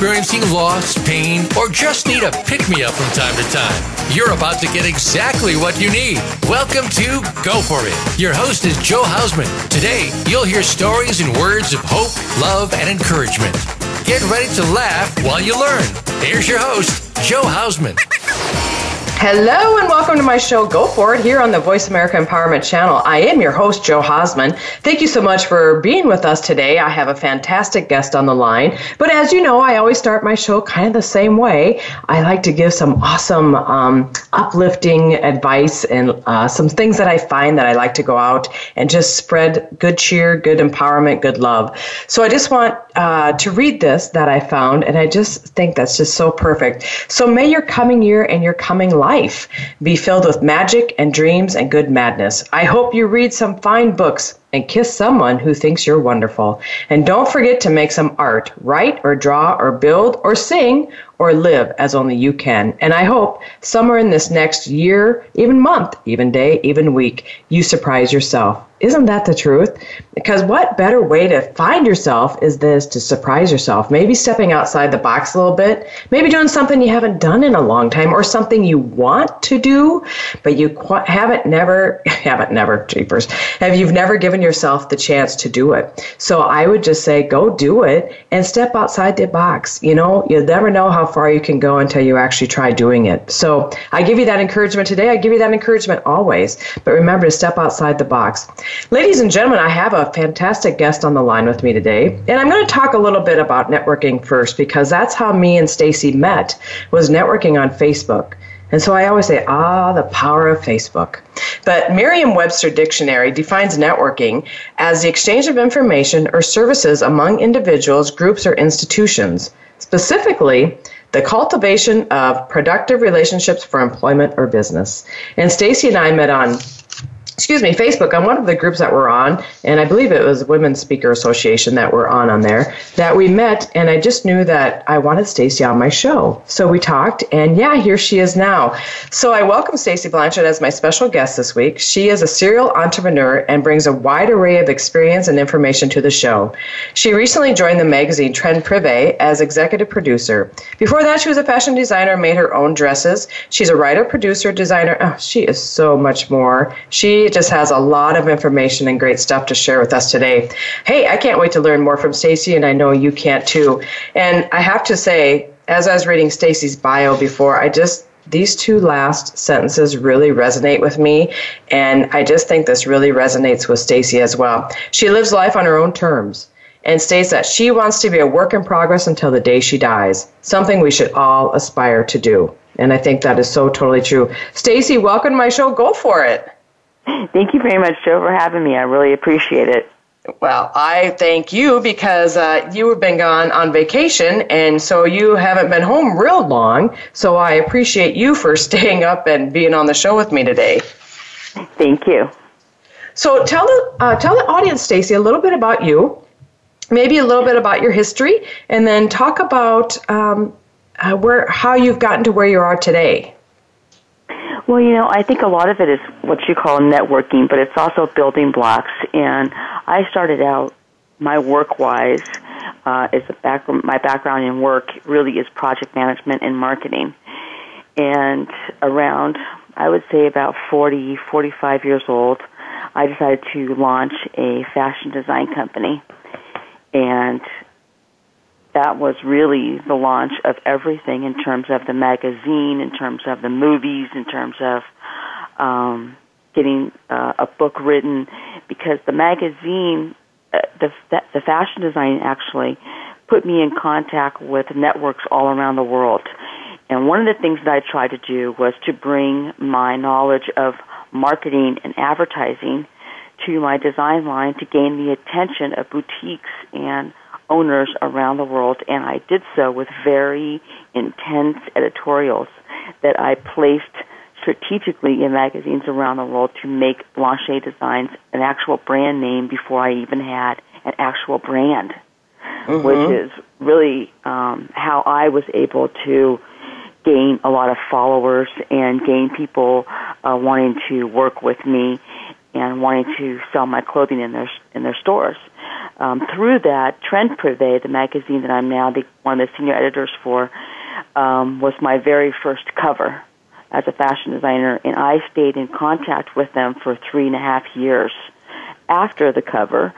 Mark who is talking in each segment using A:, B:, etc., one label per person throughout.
A: Experiencing loss, pain, or just need a pick me up from time to time, you're about to get exactly what you need. Welcome to Go For It. Your host is Joe Hausman. Today, you'll hear stories and words of hope, love, and encouragement. Get ready to laugh while you learn. Here's your host, Joe Hausman.
B: Hello and welcome to my show, Go For It, here on the Voice America Empowerment Channel. I am your host, Joe Hausman. Thank you so much for being with us today. I have a fantastic guest on the line. But as you know, I always start my show kind of the same way. I like to give some awesome, um, uplifting advice and uh, some things that I find that I like to go out and just spread good cheer, good empowerment, good love. So I just want uh, to read this that I found, and I just think that's just so perfect. So may your coming year and your coming life life be filled with magic and dreams and good madness. I hope you read some fine books and kiss someone who thinks you're wonderful. And don't forget to make some art, write or draw or build or sing or live as only you can. And I hope somewhere in this next year, even month, even day, even week, you surprise yourself. Isn't that the truth? Because what better way to find yourself is this to surprise yourself? Maybe stepping outside the box a little bit, maybe doing something you haven't done in a long time or something you want to do, but you haven't never, haven't never, jeepers, have you've never given yourself the chance to do it. So I would just say, go do it and step outside the box. You know, you'll never know how far you can go until you actually try doing it. So I give you that encouragement today. I give you that encouragement always. But remember to step outside the box. Ladies and gentlemen, I have a fantastic guest on the line with me today. And I'm going to talk a little bit about networking first because that's how me and Stacey met was networking on Facebook. And so I always say, ah, the power of Facebook. But Merriam Webster Dictionary defines networking as the exchange of information or services among individuals, groups, or institutions, specifically, the cultivation of productive relationships for employment or business. And Stacey and I met on excuse me, Facebook on one of the groups that we're on, and I believe it was Women's Speaker Association that we're on on there, that we met, and I just knew that I wanted Stacey on my show. So we talked, and yeah, here she is now. So I welcome Stacey Blanchard as my special guest this week. She is a serial entrepreneur and brings a wide array of experience and information to the show. She recently joined the magazine Trend Privé as executive producer. Before that, she was a fashion designer made her own dresses. She's a writer, producer, designer. Oh, she is so much more. She just has a lot of information and great stuff to share with us today. Hey, I can't wait to learn more from Stacey, and I know you can't too. And I have to say, as I was reading Stacey's bio before, I just these two last sentences really resonate with me and i just think this really resonates with stacey as well. She lives life on her own terms and states that she wants to be a work in progress until the day she dies something we should all aspire to do. And i think that is so totally true. Stacey welcome to my show. Go for it
C: Thank you very much, Joe, for having me. I really appreciate it.
B: Well, I thank you because uh, you have been gone on vacation, and so you haven't been home real long. So I appreciate you for staying up and being on the show with me today.
C: Thank you.
B: So tell the uh, tell the audience, Stacey, a little bit about you, maybe a little bit about your history, and then talk about um, uh, where how you've gotten to where you are today.
C: Well, you know, I think a lot of it is what you call networking, but it's also building blocks. And I started out my work wise uh, is a back, my background in work really is project management and marketing. And around, I would say about 40, 45 years old, I decided to launch a fashion design company. And that was really the launch of everything in terms of the magazine, in terms of the movies, in terms of um, getting uh, a book written, because the magazine, uh, the the fashion design actually put me in contact with networks all around the world, And one of the things that I tried to do was to bring my knowledge of marketing and advertising to my design line to gain the attention of boutiques and owners around the world. And I did so with very intense editorials that I placed strategically in magazines around the world to make Blanchet Designs an actual brand name before I even had an actual brand, mm-hmm. which is really um, how I was able to gain a lot of followers and gain people uh, wanting to work with me and wanting to sell my clothing in their in their stores. Um, through that, Trend Privé, the magazine that I'm now the, one of the senior editors for, um, was my very first cover as a fashion designer, and I stayed in contact with them for three and a half years after the cover.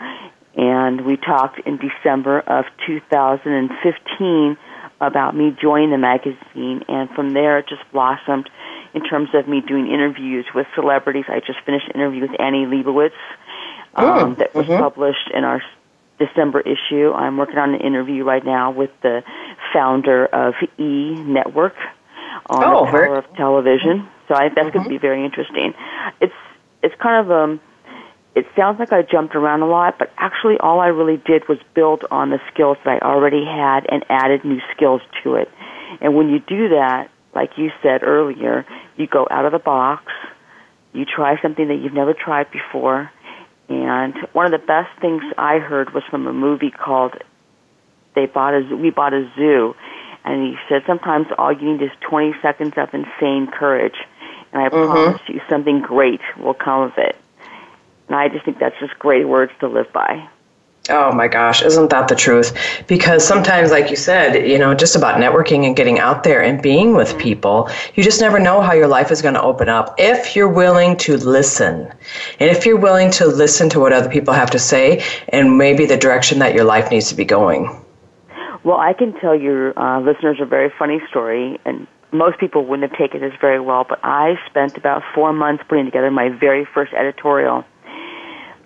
C: And we talked in December of 2015 about me joining the magazine, and from there it just blossomed in terms of me doing interviews with celebrities. I just finished an interview with Annie Leibovitz um, mm, that was mm-hmm. published in our December issue. I'm working on an interview right now with the founder of E Network on oh, the power very- of television. So I, that's mm-hmm. going to be very interesting. It's it's kind of um it sounds like I jumped around a lot, but actually all I really did was build on the skills that I already had and added new skills to it. And when you do that, like you said earlier, you go out of the box, you try something that you've never tried before. And one of the best things I heard was from a movie called They Bought a We Bought a Zoo. And he said sometimes all you need is 20 seconds of insane courage. And I mm-hmm. promise you something great will come of it. And I just think that's just great words to live by.
B: Oh my gosh, isn't that the truth? Because sometimes, like you said, you know, just about networking and getting out there and being with people, you just never know how your life is going to open up if you're willing to listen. And if you're willing to listen to what other people have to say and maybe the direction that your life needs to be going.
C: Well, I can tell your uh, listeners a very funny story, and most people wouldn't have taken this very well, but I spent about four months putting together my very first editorial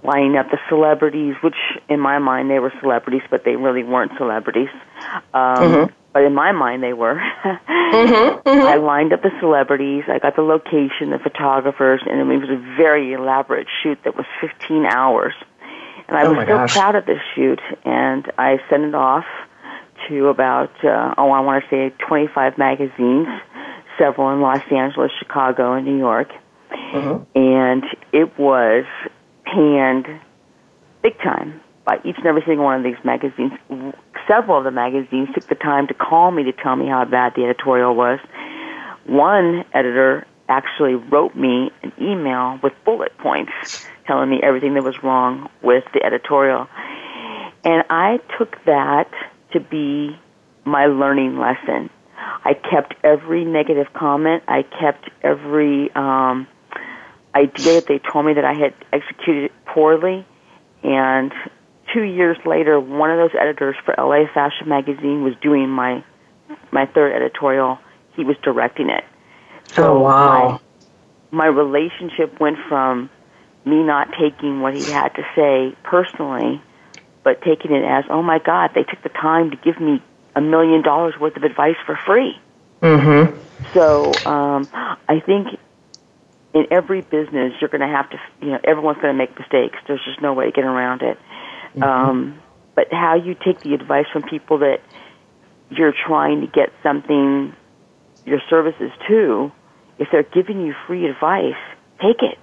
C: lining up the celebrities, which in my mind they were celebrities, but they really weren't celebrities. Um, mm-hmm. But in my mind they were. mm-hmm, mm-hmm. I lined up the celebrities. I got the location, the photographers, and it was a very elaborate shoot that was 15 hours. And I oh was so gosh. proud of this shoot, and I sent it off to about uh, oh I want to say 25 magazines, several in Los Angeles, Chicago, and New York. Mm-hmm. And it was panned big time by each and every single one of these magazines. Several of the magazines took the time to call me to tell me how bad the editorial was. One editor actually wrote me an email with bullet points telling me everything that was wrong with the editorial. And I took that to be my learning lesson. I kept every negative comment. I kept every um, idea that they told me that I had executed poorly. And two years later, one of those editors for LA Fashion Magazine was doing my my third editorial. He was directing it.
B: So oh, wow.
C: My, my relationship went from me not taking what he had to say personally, but taking it as, oh my God, they took the time to give me a million dollars worth of advice for free.
B: Mm-hmm.
C: So um, I think in every business, you're going to have to, you know, everyone's going to make mistakes. There's just no way to get around it. Mm-hmm. Um, but how you take the advice from people that you're trying to get something, your services to, if they're giving you free advice, take it.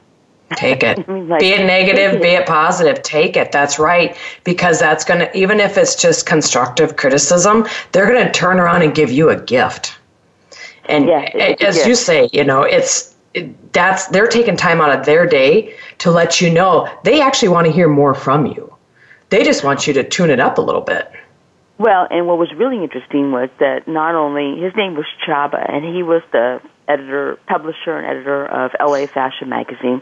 B: Take it. I mean, like, be it negative, it. be it positive. Take it. That's right. Because that's going to, even if it's just constructive criticism, they're going to turn around and give you a gift. And yeah, as you say, you know, it's that's they're taking time out of their day to let you know they actually want to hear more from you. They just want you to tune it up a little bit.
C: Well, and what was really interesting was that not only his name was Chaba, and he was the editor, publisher, and editor of LA Fashion Magazine.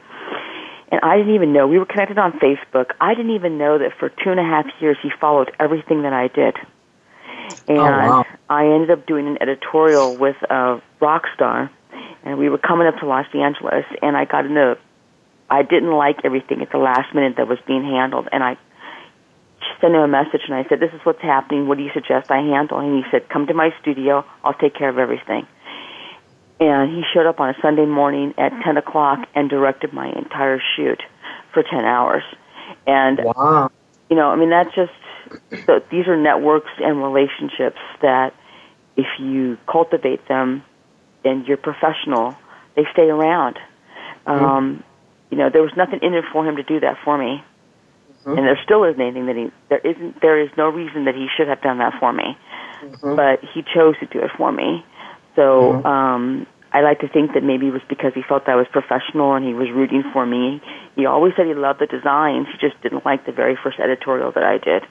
C: And I didn't even know we were connected on Facebook. I didn't even know that for two and a half years he followed everything that I did. Oh, and oh, wow. I ended up doing an editorial with a rock star and we were coming up to Los Angeles, and I got into. I didn't like everything at the last minute that was being handled, and I sent him a message and I said, "This is what's happening. What do you suggest I handle?" And he said, "Come to my studio. I'll take care of everything." And he showed up on a Sunday morning at 10 o'clock and directed my entire shoot for 10 hours. And,
B: wow.
C: you know, I mean, that's just, so these are networks and relationships that if you cultivate them and you're professional, they stay around. Mm-hmm. Um, you know, there was nothing in it for him to do that for me. Mm-hmm. And there still isn't anything that he, there isn't, there is no reason that he should have done that for me. Mm-hmm. But he chose to do it for me. So, mm-hmm. um, I like to think that maybe it was because he felt I was professional and he was rooting for me. He always said he loved the designs. He just didn't like the very first editorial that I did.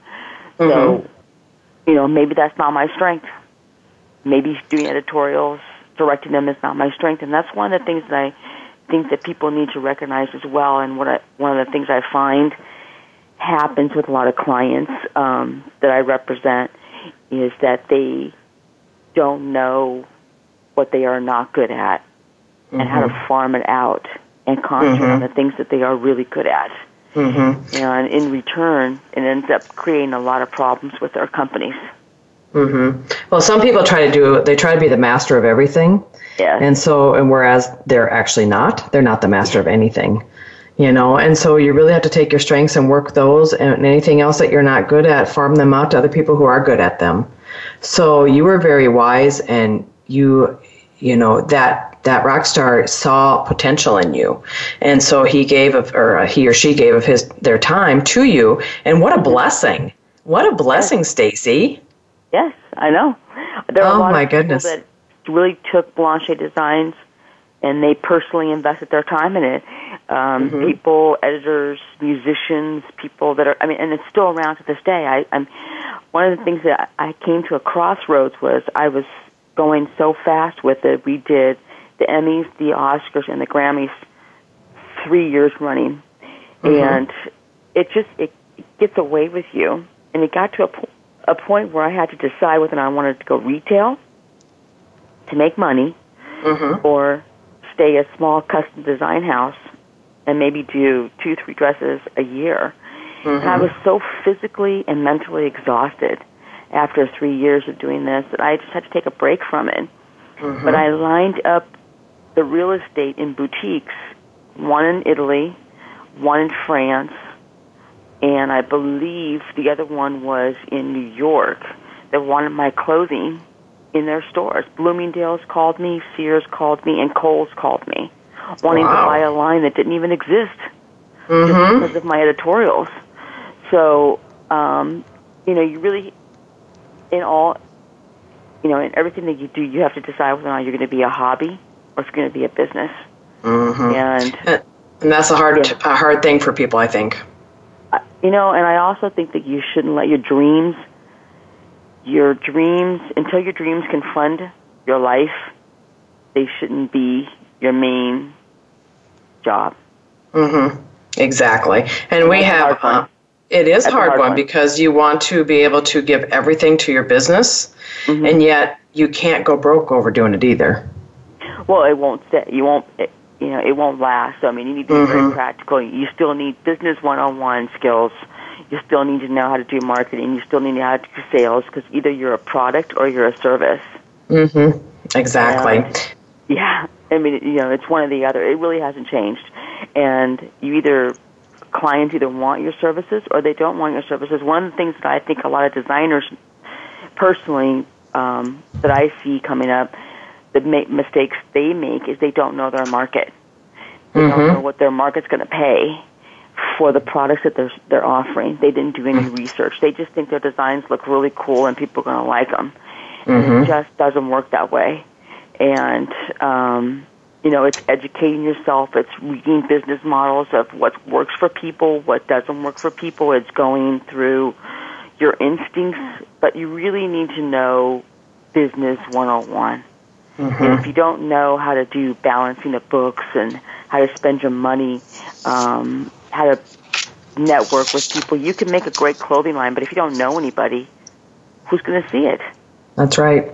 C: Mm-hmm. So, you know, maybe that's not my strength. Maybe doing editorials, directing them is not my strength. And that's one of the things that I think that people need to recognize as well. And what I, one of the things I find happens with a lot of clients um, that I represent is that they don't know what they are not good at mm-hmm. and how to mm-hmm. farm it out and concentrate mm-hmm. on the things that they are really good at. Mm-hmm. And in return, it ends up creating a lot of problems with their companies.
B: Mm-hmm. Well, some people try to do, they try to be the master of everything.
C: Yeah.
B: And so, and whereas they're actually not, they're not the master of anything. You know, and so you really have to take your strengths and work those, and anything else that you're not good at, farm them out to other people who are good at them. So you were very wise, and you you know that that rock star saw potential in you and so he gave of or he or she gave of his their time to you and what a blessing what a blessing stacey
C: yes i know there
B: are oh a lot my of goodness
C: that really took blanche designs and they personally invested their time in it um, mm-hmm. people editors musicians people that are i mean and it's still around to this day i i'm one of the things that i came to a crossroads was i was going so fast with it. We did the Emmys, the Oscars, and the Grammys three years running, mm-hmm. and it just it, gets away with you. And it got to a, po- a point where I had to decide whether I wanted to go retail to make money, mm-hmm. or stay a small custom design house and maybe do two, three dresses a year. Mm-hmm. And I mm-hmm. was so physically and mentally exhausted after three years of doing this that I just had to take a break from it. Mm-hmm. But I lined up the real estate in boutiques, one in Italy, one in France, and I believe the other one was in New York that wanted my clothing in their stores. Bloomingdale's called me, Sears called me, and Kohl's called me, wanting wow. to buy a line that didn't even exist
B: mm-hmm.
C: just because of my editorials. So, um, you know, you really in all, you know, in everything that you do, you have to decide whether or not you're going to be a hobby or it's going to be a business.
B: Mm-hmm.
C: And
B: and that's a hard yeah. a hard thing for people, I think.
C: You know, and I also think that you shouldn't let your dreams, your dreams, until your dreams can fund your life, they shouldn't be your main job.
B: Mm-hmm. Exactly. And, and we have uh, it is a hard, hard one, one, because you want to be able to give everything to your business, mm-hmm. and yet you can't go broke over doing it either.
C: Well, it won't stay. You won't. It, you know, it won't last. So, I mean, you need to be mm-hmm. very practical. You still need business one-on-one skills. You still need to know how to do marketing. You still need to know how to do sales because either you're a product or you're a service.
B: Mm-hmm. Exactly.
C: And, yeah. I mean, you know, it's one or the other. It really hasn't changed. And you either clients either want your services or they don't want your services. One of the things that I think a lot of designers, personally, um, that I see coming up, the ma- mistakes they make is they don't know their market. They mm-hmm. don't know what their market's going to pay for the products that they're they're offering. They didn't do any research. They just think their designs look really cool and people are going to like them. Mm-hmm. It mm-hmm. just doesn't work that way. And um, you know, it's educating yourself. It's reading business models of what works for people, what doesn't work for people. It's going through your instincts, but you really need to know business 101. Mm-hmm. And if you don't know how to do balancing the books and how to spend your money, um, how to network with people, you can make a great clothing line, but if you don't know anybody, who's going to see it?
B: That's right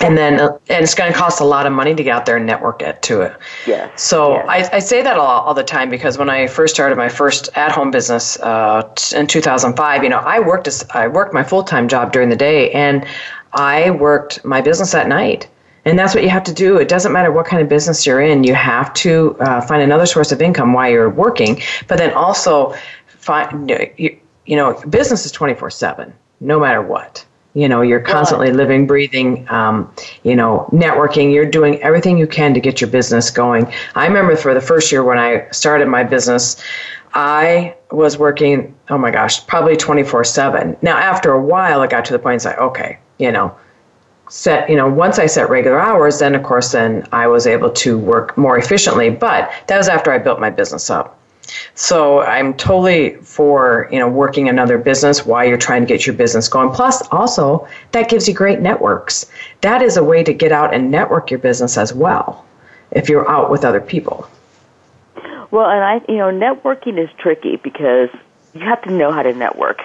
B: and then uh, and it's going to cost a lot of money to get out there and network it to it.
C: Yeah.
B: So I, I say that all, all the time because when I first started my first at-home business uh, in 2005, you know, I worked as I worked my full-time job during the day and I worked my business at night. And that's what you have to do. It doesn't matter what kind of business you're in, you have to uh, find another source of income while you're working, but then also find, you, you know, business is 24 7, no matter what. You know, you're constantly living, breathing, um, you know, networking. You're doing everything you can to get your business going. I remember for the first year when I started my business, I was working, oh my gosh, probably 24 7. Now, after a while, it got to the point it's like, okay, you know, set, you know, once I set regular hours, then of course, then I was able to work more efficiently. But that was after I built my business up. So I'm totally for you know working another business while you're trying to get your business going. Plus, also that gives you great networks. That is a way to get out and network your business as well. If you're out with other people.
C: Well, and I you know networking is tricky because you have to know how to network.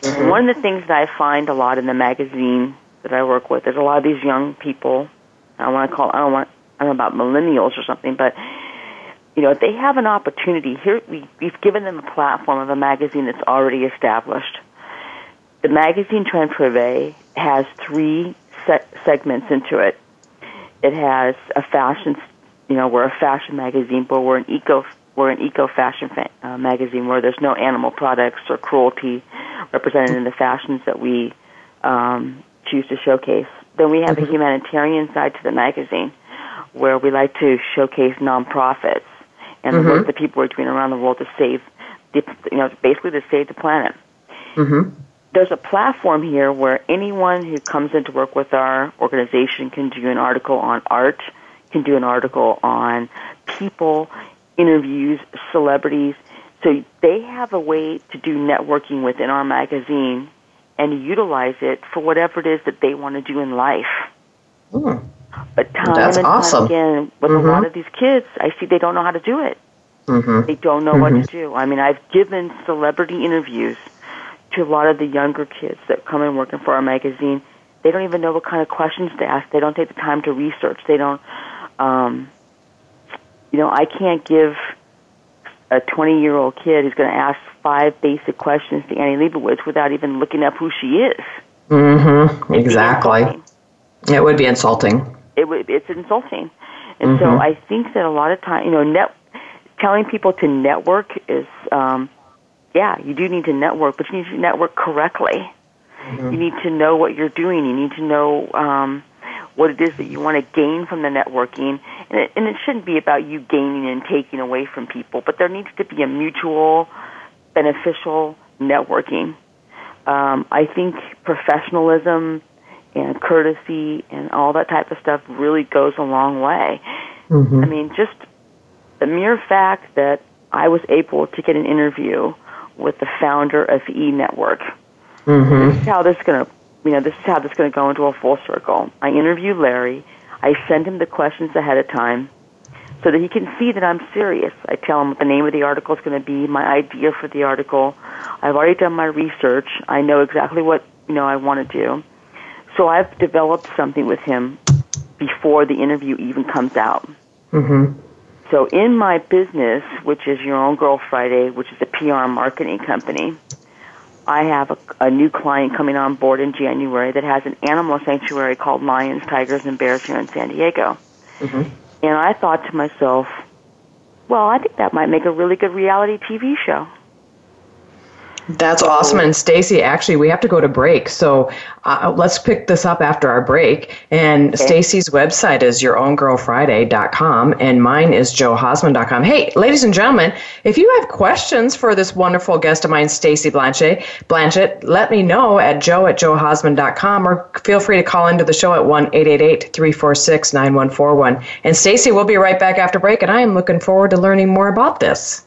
C: Mm-hmm. One of the things that I find a lot in the magazine that I work with, there's a lot of these young people. I want to call I don't want I don't know about millennials or something, but you know, they have an opportunity here. We, we've given them a platform of a magazine that's already established. The magazine Trend Privé has three se- segments into it. It has a fashion, you know, we're a fashion magazine, but we're an eco we're an eco fashion fa- uh, magazine where there's no animal products or cruelty represented in the fashions that we um, choose to showcase. Then we have a mm-hmm. humanitarian side to the magazine where we like to showcase nonprofits and mm-hmm. the work that people are doing around the world to save, the, you know, basically to save the planet. Mm-hmm. There's a platform here where anyone who comes in to work with our organization can do an article on art, can do an article on people, interviews, celebrities. So they have a way to do networking within our magazine and utilize it for whatever it is that they want to do in life. Mm. But time
B: That's
C: and
B: awesome.
C: time again, with mm-hmm. a lot of these kids, I see they don't know how to do it. Mm-hmm. They don't know mm-hmm. what to mm-hmm. do. I mean, I've given celebrity interviews to a lot of the younger kids that come in working for our magazine. They don't even know what kind of questions to ask. They don't take the time to research. They don't, um, you know, I can't give a 20 year old kid who's going to ask five basic questions to Annie Leibovitz without even looking up who she is.
B: Mm-hmm. Exactly. It would be insulting
C: it would. it's insulting. And mm-hmm. so I think that a lot of time, you know, net telling people to network is, um, yeah, you do need to network, but you need to network correctly. Mm-hmm. You need to know what you're doing. You need to know um, what it is that you want to gain from the networking, and it, and it shouldn't be about you gaining and taking away from people, but there needs to be a mutual, beneficial networking. Um, I think professionalism and courtesy and all that type of stuff really goes a long way. Mm-hmm. I mean, just the mere fact that I was able to get an interview with the founder of E Network. Mm-hmm. This is how this is going to, you know, this is how this is going to go into a full circle. I interviewed Larry. I send him the questions ahead of time so that he can see that I'm serious. I tell him what the name of the article is going to be, my idea for the article. I've already done my research. I know exactly what, you know, I want to do. So I've developed something with him before the interview even comes out. Mm-hmm. So in my business, which is Your Own Girl Friday, which is a PR marketing company, I have a, a new client coming on board in January that has an animal sanctuary called Lions, Tigers, and Bears here in San Diego. Mm-hmm. And I thought to myself, well, I think that might make a really good reality TV show.
B: That's awesome. And Stacey, actually, we have to go to break. So uh, let's pick this up after our break. And okay. Stacey's website is yourownGirlFriday.com and mine is joehausman.com. Hey, ladies and gentlemen, if you have questions for this wonderful guest of mine, Stacey Blanchett, Blanchett, let me know at joe at joehausman.com or feel free to call into the show at 1 346 9141. And Stacey, we'll be right back after break. And I am looking forward to learning more about this.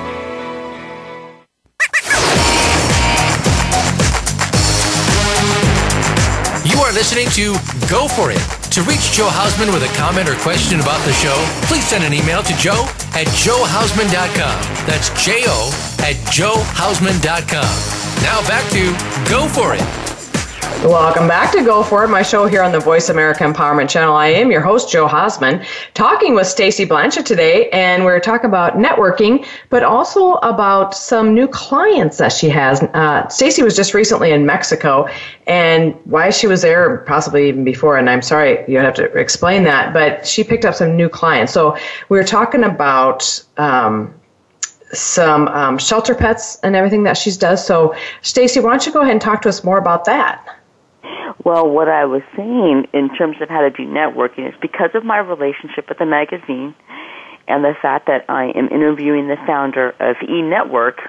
A: Listening to Go For It. To reach Joe Hausman with a comment or question about the show, please send an email to joe at joehausman.com. That's J O at joehausman.com. Now back to Go For It.
B: Welcome back to Go For It, my show here on the Voice America Empowerment Channel. I am your host, Joe Hausman, talking with Stacey Blanchett today, and we're talking about networking, but also about some new clients that she has. Uh, Stacey was just recently in Mexico, and why she was there, possibly even before, and I'm sorry you have to explain that, but she picked up some new clients. So we were talking about. Um, some um, shelter pets and everything that she does. So, Stacey, why don't you go ahead and talk to us more about that?
C: Well, what I was saying in terms of how to do networking is because of my relationship with the magazine and the fact that I am interviewing the founder of E Network,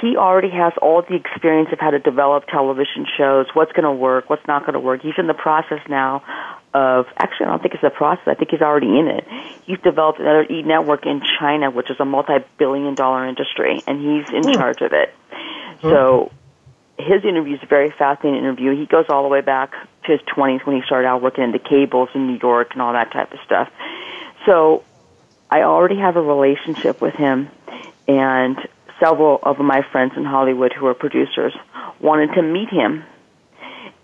C: he already has all the experience of how to develop television shows, what's going to work, what's not going to work. He's in the process now of, actually, I don't think it's the process, I think he's already in it. He's developed another E Network in China, which is a multi billion dollar industry, and he's in mm. charge of it. Mm. So, his interview is a very fascinating interview. He goes all the way back to his 20s when he started out working in the cables in New York and all that type of stuff. So I already have a relationship with him, and several of my friends in Hollywood who are producers wanted to meet him.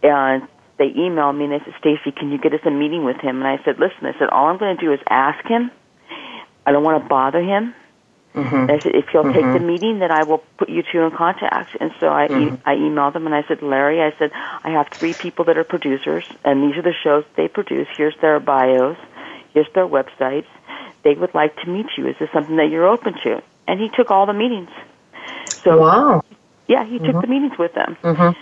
C: And they emailed me and they said, Stacey, can you get us a meeting with him? And I said, listen, I said, all I'm going to do is ask him. I don't want to bother him. Mm-hmm. I said, if you'll mm-hmm. take the mm-hmm. meeting, then I will put you two in contact. And so I, mm-hmm. e- I emailed them and I said, Larry, I said, I have three people that are producers, and these are the shows they produce. Here's their bios. Here's their websites. They would like to meet you. Is this something that you're open to? And he took all the meetings. So
B: wow.
C: Yeah, he took the
B: mm-hmm.
C: meetings with them.
B: Mm-hmm.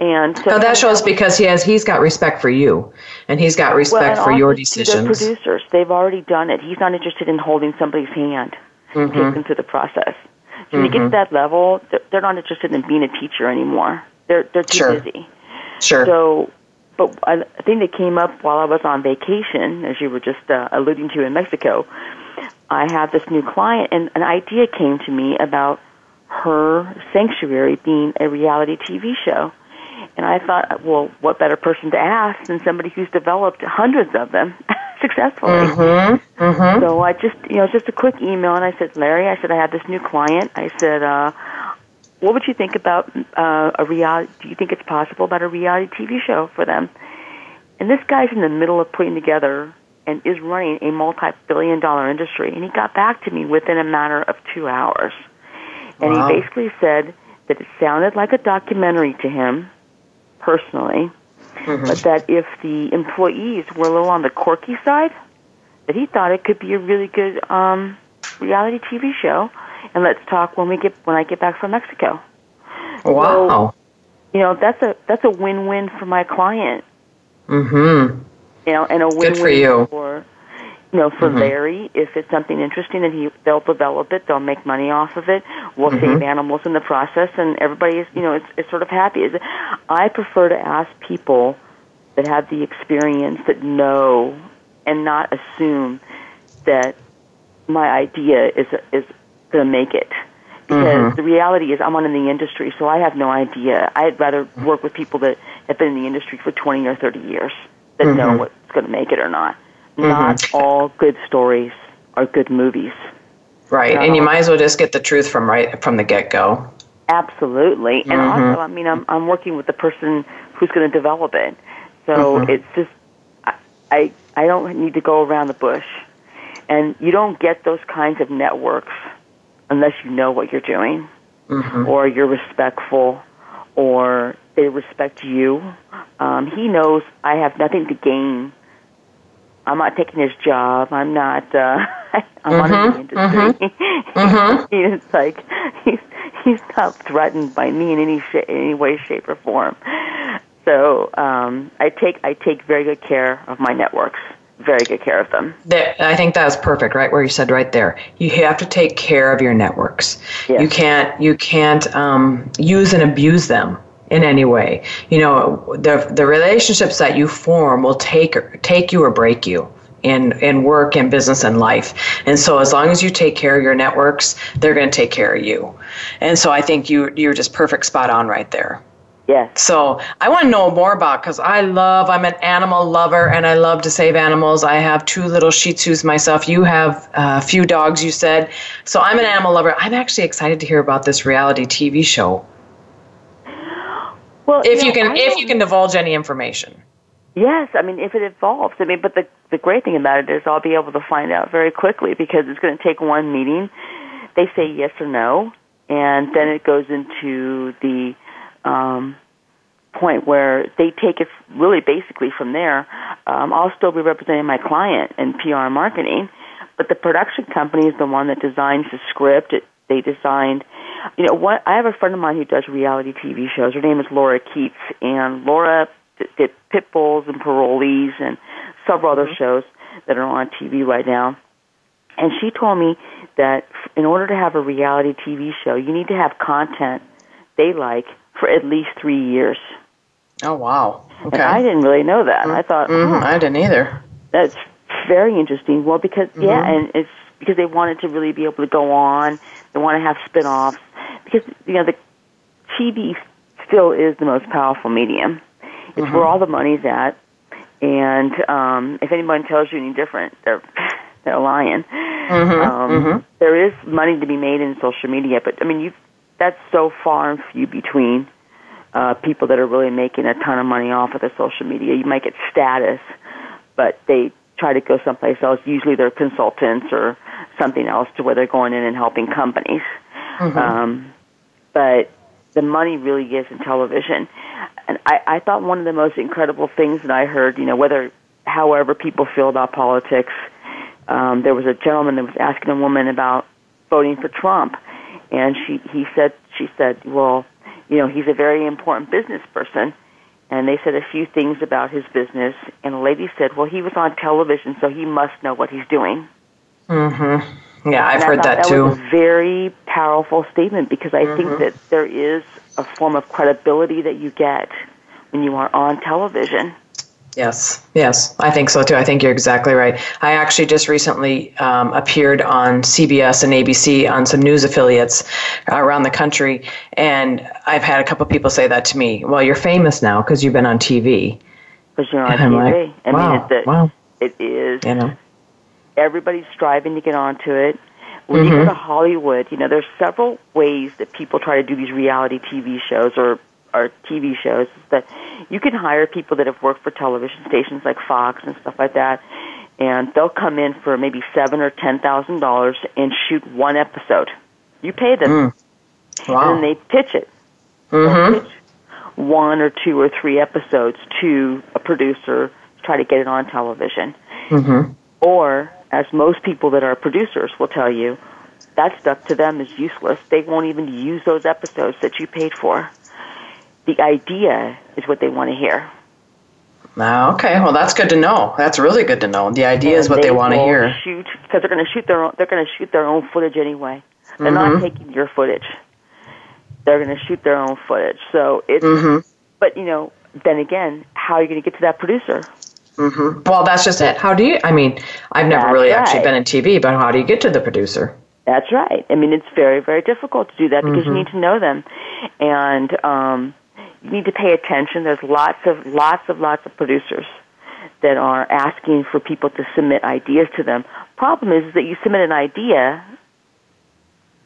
C: And so
B: now that shows because he has he's got respect for you, and he's got respect
C: well,
B: for your decisions.
C: The producers, they've already done it. He's not interested in holding somebody's hand mm-hmm. take them through the process. So when you get to mm-hmm. that level, they're, they're not interested in being a teacher anymore. They're they're too
B: sure.
C: busy.
B: Sure.
C: So, but a thing that came up while I was on vacation, as you were just uh, alluding to in Mexico, I had this new client, and an idea came to me about her sanctuary being a reality TV show. And I thought, well, what better person to ask than somebody who's developed hundreds of them successfully?
B: Mm-hmm. Mm-hmm.
C: So I just, you know, just a quick email, and I said, Larry, I said I have this new client. I said, uh, what would you think about uh, a reality? Do you think it's possible about a reality TV show for them? And this guy's in the middle of putting together and is running a multi-billion dollar industry. And he got back to me within a matter of two hours. And wow. he basically said that it sounded like a documentary to him personally, mm-hmm. but that if the employees were a little on the quirky side, that he thought it could be a really good um, reality TV show. And let's talk when we get when I get back from Mexico.
B: Wow.
C: So, you know that's a that's a win-win for my client.
B: Mm-hmm.
C: You know, and a win-win
B: for, you.
C: for you know, for mm-hmm. Larry, if it's something interesting and he they'll develop it, they'll make money off of it. We'll mm-hmm. save animals in the process, and everybody is you know it's, it's sort of happy. Is I prefer to ask people that have the experience that know and not assume that my idea is is going to make it. Because mm-hmm. the reality is, I'm not in the industry, so I have no idea. I'd rather work with people that have been in the industry for 20 or 30 years that know mm-hmm. what's going to make it or not. Mm-hmm. Not all good stories are good movies.
B: Right, and you might as well just get the truth from right from the get go.
C: Absolutely, and mm-hmm. also, I mean, I'm I'm working with the person who's going to develop it. So mm-hmm. it's just I, I I don't need to go around the bush, and you don't get those kinds of networks unless you know what you're doing, mm-hmm. or you're respectful, or they respect you. Um, he knows I have nothing to gain. I'm not taking his job. I'm not. Uh, I'm mm-hmm. on the industry. Mm-hmm. mm-hmm. he's like he's he's not threatened by me in any sh- any way, shape, or form. So um, I take I take very good care of my networks. Very good care of them.
B: I think that's perfect, right? Where you said right there, you have to take care of your networks. Yes. You can't you can't um, use and abuse them in any way. You know, the the relationships that you form will take take you or break you in in work and business and life. And so as long as you take care of your networks, they're going to take care of you. And so I think you you're just perfect spot on right there.
C: Yeah.
B: So I want to know more about because I love. I'm an animal lover and I love to save animals. I have two little Shih Tzus myself. You have a few dogs. You said so. I'm an animal lover. I'm actually excited to hear about this reality TV show. Well, if you, know, can, if you can divulge any information.
C: Yes, I mean if it evolves. I mean, but the the great thing about it is I'll be able to find out very quickly because it's going to take one meeting. They say yes or no, and then it goes into the um, point where they take it really basically from there. Um, I'll still be representing my client in PR and marketing, but the production company is the one that designs the script. It, they designed, you know, what I have a friend of mine who does reality TV shows. Her name is Laura Keats, and Laura did pit bulls and parolees and several other mm-hmm. shows that are on TV right now. And she told me that in order to have a reality TV show, you need to have content they like for at least three years.
B: Oh wow!
C: Okay. And I didn't really know that. Mm-hmm. I thought
B: mm-hmm. I didn't either.
C: That's very interesting. Well, because mm-hmm. yeah, and it's because they wanted to really be able to go on. They want to have spin-offs because you know the TV still is the most powerful medium. It's mm-hmm. where all the money's at. And um, if anyone tells you any different, they're they're lying. Mm-hmm. Um, mm-hmm. There is money to be made in social media, but I mean, you that's so far and few between. Uh, people that are really making a ton of money off of the social media. You might get status, but they try to go someplace else. Usually, they're consultants or something else to where they're going in and helping companies. Mm-hmm. Um, but the money really is in television. And I, I thought one of the most incredible things that I heard, you know, whether however people feel about politics, um, there was a gentleman that was asking a woman about voting for Trump, and she he said she said, well, you know, he's a very important business person. And they said a few things about his business, and a lady said, "Well, he was on television, so he must know what he's doing."
B: Mm-hmm. Yeah, I've heard that,
C: that
B: too.
C: Was a very powerful statement because I mm-hmm. think that there is a form of credibility that you get when you are on television.
B: Yes, yes, I think so too. I think you're exactly right. I actually just recently um, appeared on CBS and ABC on some news affiliates around the country, and I've had a couple people say that to me. Well, you're famous now because you've been on TV.
C: Because you're on
B: and
C: TV.
B: Like, I wow,
C: mean, it's
B: a, wow.
C: it is. You know, everybody's striving to get onto it. When mm-hmm. you go to Hollywood, you know, there's several ways that people try to do these reality TV shows or or TV shows that you can hire people that have worked for television stations like Fox and stuff like that, and they'll come in for maybe seven or ten thousand dollars and shoot one episode. You pay them,
B: mm. wow.
C: and then they pitch it.
B: Mm-hmm.
C: Pitch one or two or three episodes to a producer to try to get it on television.
B: Mm-hmm.
C: Or, as most people that are producers will tell you, that stuff to them is useless. They won't even use those episodes that you paid for the idea is what they want to hear.
B: Ah, okay, well that's good to know. That's really good to know. The idea and is what they, they want to hear.
C: Shoot, because they're going to shoot their own. They're going to shoot their own footage anyway. They're mm-hmm. not taking your footage. They're going to shoot their own footage. So it's.
B: Mm-hmm.
C: But you know, then again, how are you going to get to that producer?
B: Mm-hmm. Well, that's just it. How do you? I mean, I've never
C: that's
B: really
C: right.
B: actually been in TV, but how do you get to the producer?
C: That's right. I mean, it's very, very difficult to do that because you need to know them, and um, you need to pay attention. There's lots of lots of lots of producers that are asking for people to submit ideas to them. Problem is, is that you submit an idea,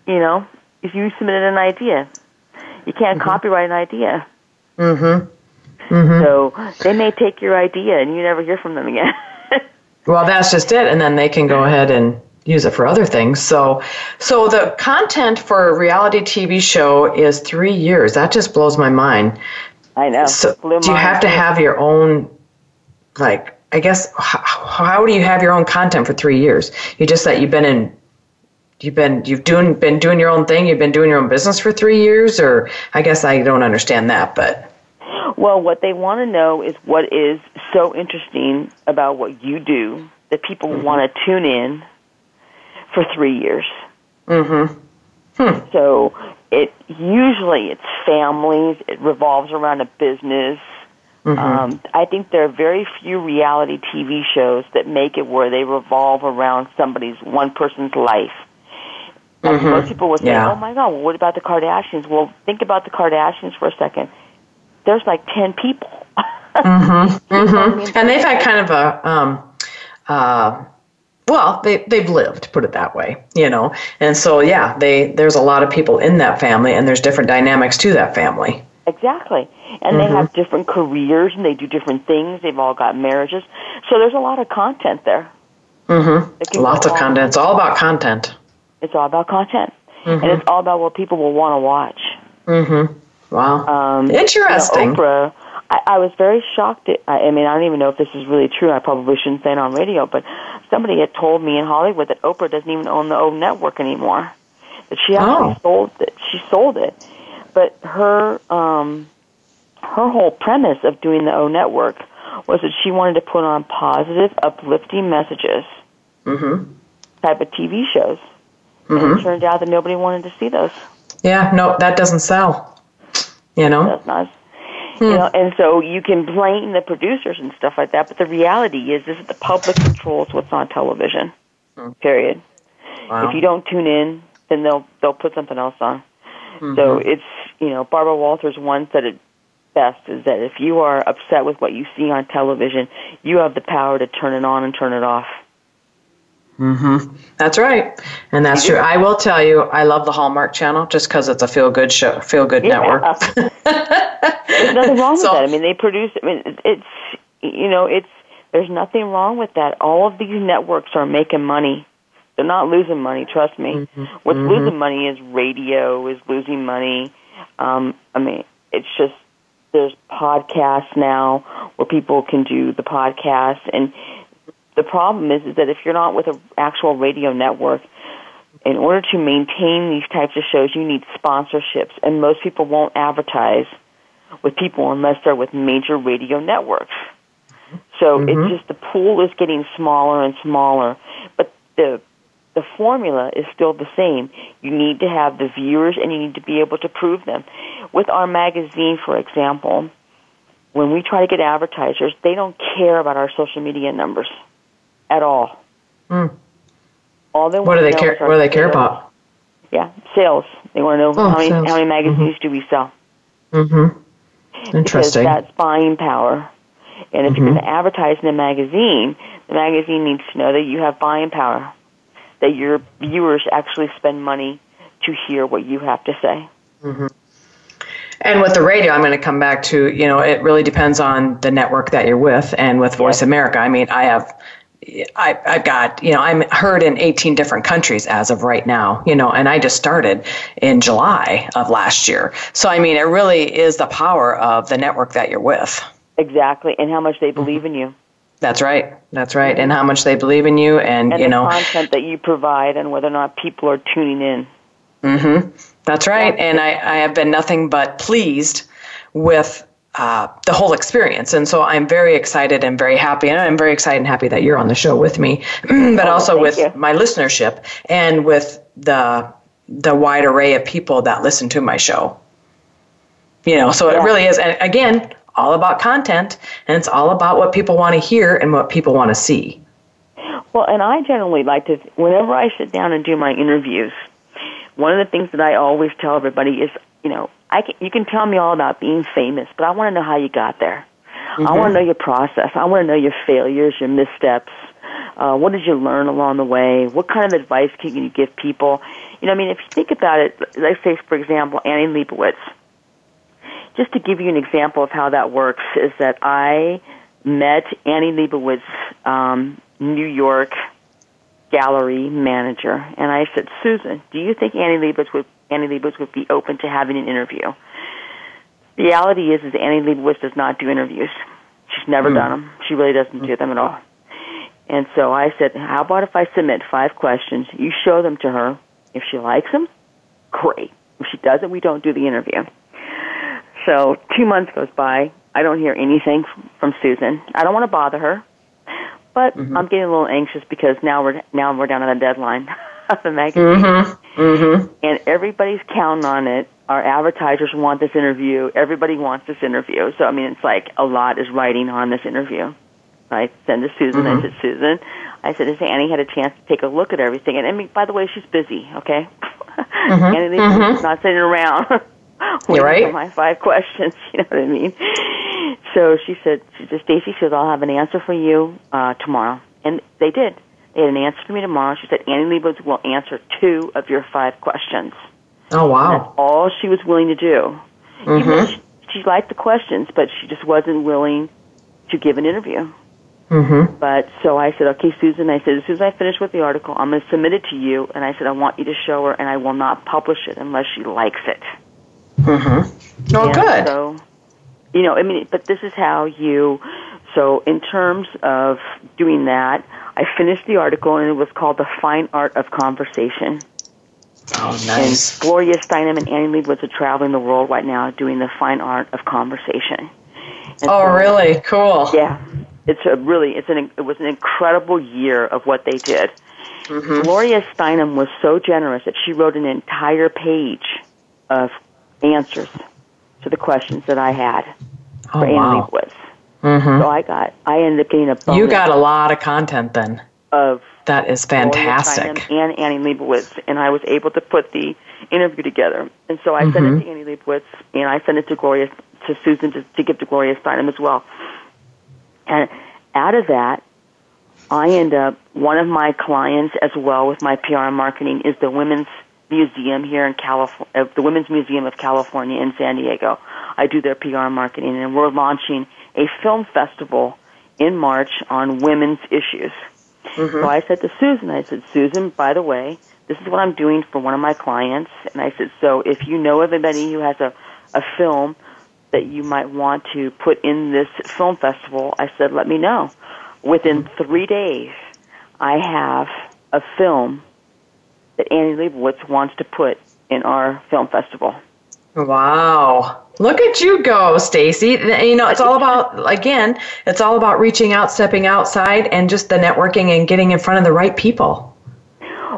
C: you know, if you submitted an idea, you can't mm-hmm. copyright an idea.
B: Mhm.
C: Mm-hmm. So they may take your idea and you never hear from them again.
B: well, that's just it. And then they can go ahead and use it for other things. So, so the content for a reality TV show is three years. That just blows my mind.
C: I know.
B: So, do you have to have your own, like, I guess, how, how do you have your own content for three years? You just that you've been in, you've been you've doing been doing your own thing. You've been doing your own business for three years, or I guess I don't understand that, but.
C: Well, what they want to know is what is so interesting about what you do that people mm-hmm. want to tune in for three years.
B: Mm-hmm.
C: Hmm. So it usually it's families. It revolves around a business. Mm-hmm. Um, I think there are very few reality TV shows that make it where they revolve around somebody's one person's life. Mm-hmm. Most people would say, yeah. "Oh my God, well, what about the Kardashians?" Well, think about the Kardashians for a second. There's like ten people.
B: mm-hmm. Mm-hmm. And they've had kind of a um, uh, well they, they've lived put it that way you know and so yeah they there's a lot of people in that family and there's different dynamics to that family
C: exactly and mm-hmm. they have different careers and they do different things they've all got marriages so there's a lot of content there
B: mm-hmm. lots of content it's all about content
C: it's all about content mm-hmm. and it's all about what people will want to watch
B: mm-hmm wow um, interesting
C: you know, oprah I, I was very shocked. At, I mean, I don't even know if this is really true. I probably shouldn't say it on radio, but somebody had told me in Hollywood that Oprah doesn't even own the O network anymore. That she actually oh. sold it. She sold it, but her um, her whole premise of doing the O network was that she wanted to put on positive, uplifting messages,
B: mm-hmm.
C: type of TV shows. Mm-hmm. And it turned out that nobody wanted to see those.
B: Yeah, no, that doesn't sell. You know,
C: that's not. Hmm. You know, and so you can blame the producers and stuff like that, but the reality is, is that the public controls what's on television. Hmm. Period. Wow. If you don't tune in, then they'll they'll put something else on. Mm-hmm. So it's you know Barbara Walters once said it best is that if you are upset with what you see on television, you have the power to turn it on and turn it off.
B: Mm-hmm. That's right, and that's true. I will tell you, I love the Hallmark Channel just because it's a feel good show, feel good yeah. network.
C: there's nothing wrong so, with that. I mean, they produce. I mean, it's you know, it's there's nothing wrong with that. All of these networks are making money. They're not losing money. Trust me. Mm-hmm. What's mm-hmm. losing money is radio is losing money. Um, I mean, it's just there's podcasts now where people can do the podcast and the problem is, is that if you're not with an actual radio network, in order to maintain these types of shows, you need sponsorships, and most people won't advertise with people unless they're with major radio networks. So mm-hmm. it's just the pool is getting smaller and smaller, but the the formula is still the same. You need to have the viewers, and you need to be able to prove them. With our magazine, for example, when we try to get advertisers, they don't care about our social media numbers at all.
B: Mm.
C: All they
B: what do they care? What do they care about?
C: Yeah, sales. They want to know oh, how, many, how many magazines mm-hmm. do we sell.
B: Mm-hmm. Interesting.
C: Because that's buying power. And if mm-hmm. you're going to advertise in a magazine, the magazine needs to know that you have buying power, that your viewers actually spend money to hear what you have to say.
B: Mm-hmm. And with the radio, I'm going to come back to, you know, it really depends on the network that you're with. And with Voice. America, I mean, I have I, I've got, you know, I'm heard in 18 different countries as of right now, you know, and I just started in July of last year. So, I mean, it really is the power of the network that you're with.
C: Exactly. And how much they believe in you.
B: That's right. That's right. And how much they believe in you and,
C: and
B: you know,
C: content that you provide and whether or not people are tuning in.
B: Mm-hmm. That's right. And I, I have been nothing but pleased with uh, the whole experience. And so I'm very excited and very happy. And I'm very excited and happy that you're on the show with me, but oh, also with you. my listenership and with the the wide array of people that listen to my show. You know, so yeah. it really is. And again, all about content, and it's all about what people want to hear and what people want to see.
C: Well, and I generally like to, whenever I sit down and do my interviews, one of the things that I always tell everybody is, you know, I can, you can tell me all about being famous, but I want to know how you got there. Mm-hmm. I want to know your process. I want to know your failures, your missteps. Uh, what did you learn along the way? What kind of advice can you give people? You know, I mean, if you think about it, let's say, for example, Annie Leibovitz. just to give you an example of how that works, is that I met Annie Leibovitz, um, New York gallery manager, and I said, Susan, do you think Annie Leibovitz would Annie Leibovitz would be open to having an interview? The reality is, is Annie Leibovitz does not do interviews. She's never mm. done them. She really doesn't do them at all. And so I said, how about if I submit five questions? You show them to her. If she likes them, great. If she doesn't, we don't do the interview. So two months goes by. I don't hear anything from Susan. I don't want to bother her, but mm-hmm. I'm getting a little anxious because now we're now we're down on the deadline of the magazine, mm-hmm. Mm-hmm. and everybody's counting on it. Our advertisers want this interview. Everybody wants this interview. So I mean, it's like a lot is riding on this interview. I send to Susan. I said, Susan, I said, has Annie had a chance to take a look at everything? And I mean, by the way, she's busy. Okay, mm-hmm. Annie mm-hmm. not sitting around.
B: You're right.
C: My five questions. You know what I mean? So she said, she said, Stacey says, I'll have an answer for you uh, tomorrow. And they did. They had an answer for me tomorrow. She said, Annie Leibovitz will answer two of your five questions.
B: Oh, wow.
C: And that's all she was willing to do. Mm-hmm. She, she liked the questions, but she just wasn't willing to give an interview. Mm-hmm. But so I said, okay, Susan. I said, as soon as I finish with the article, I'm going to submit it to you. And I said, I want you to show her, and I will not publish it unless she likes it.
B: Mm-hmm. Oh,
C: and
B: good.
C: So, you know, I mean, but this is how you. So, in terms of doing that, I finished the article, and it was called "The Fine Art of Conversation."
B: Oh, nice.
C: And Gloria Steinem and Annie Leibovitz are traveling the world right now doing the fine art of conversation.
B: And oh, so, really? Cool.
C: Yeah, it's a really it's an it was an incredible year of what they did. Mm-hmm. Gloria Steinem was so generous that she wrote an entire page of answers to the questions that I had
B: oh,
C: for
B: wow.
C: Annie Leibovitz. Mm-hmm. So I got, I ended up getting a bonus.
B: You got a lot of content then.
C: Of
B: that is fantastic.
C: And Annie Leibovitz, and I was able to put the interview together. And so I mm-hmm. sent it mm-hmm. to Annie Leibovitz, and I sent it to Gloria, to Susan, to, to give to Gloria Steinem as well. And out of that, I end up one of my clients as well with my PR and marketing is the Women's Museum here in California, uh, the Women's Museum of California in San Diego. I do their PR and marketing, and we're launching a film festival in March on women's issues. Mm-hmm. So I said to Susan, I said, Susan, by the way, this is what I'm doing for one of my clients. And I said, so if you know of anybody who has a, a film that you might want to put in this film festival, I said, let me know. Within three days, I have a film that Annie Leibovitz wants to put in our film festival.
B: Wow. Look at you go, Stacey. You know, it's all about again, it's all about reaching out, stepping outside and just the networking and getting in front of the right people.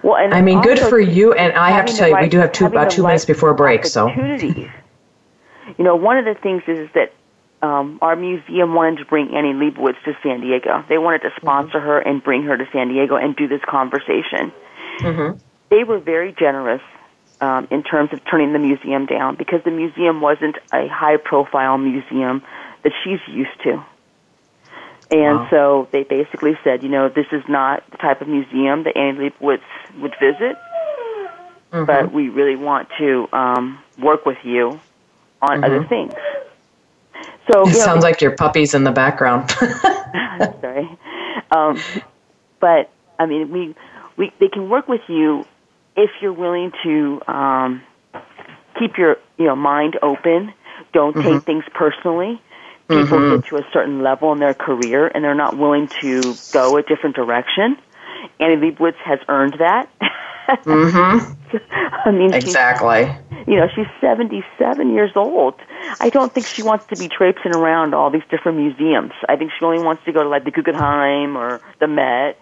C: Well, and
B: I mean, good for you and I have to tell you, we do have two about 2 minutes before break, so
C: you know, one of the things is, is that um, our museum wanted to bring Annie Leibovitz to San Diego. They wanted to sponsor mm-hmm. her and bring her to San Diego and do this conversation. Mm-hmm they were very generous um, in terms of turning the museum down because the museum wasn't a high profile museum that she's used to. And wow. so they basically said, you know, this is not the type of museum that Annie Leibovitz would visit, mm-hmm. but we really want to um, work with you on mm-hmm. other things.
B: So it you know, sounds like your puppy's in the background.
C: sorry, um, but I mean, we we they can work with you if you're willing to um, keep your you know mind open, don't mm-hmm. take things personally. People mm-hmm. get to a certain level in their career and they're not willing to go a different direction. Annie Leibovitz has earned that.
B: mm-hmm. I mean, exactly.
C: You know, she's 77 years old. I don't think she wants to be traipsing around all these different museums. I think she only wants to go to like the Guggenheim or the Met.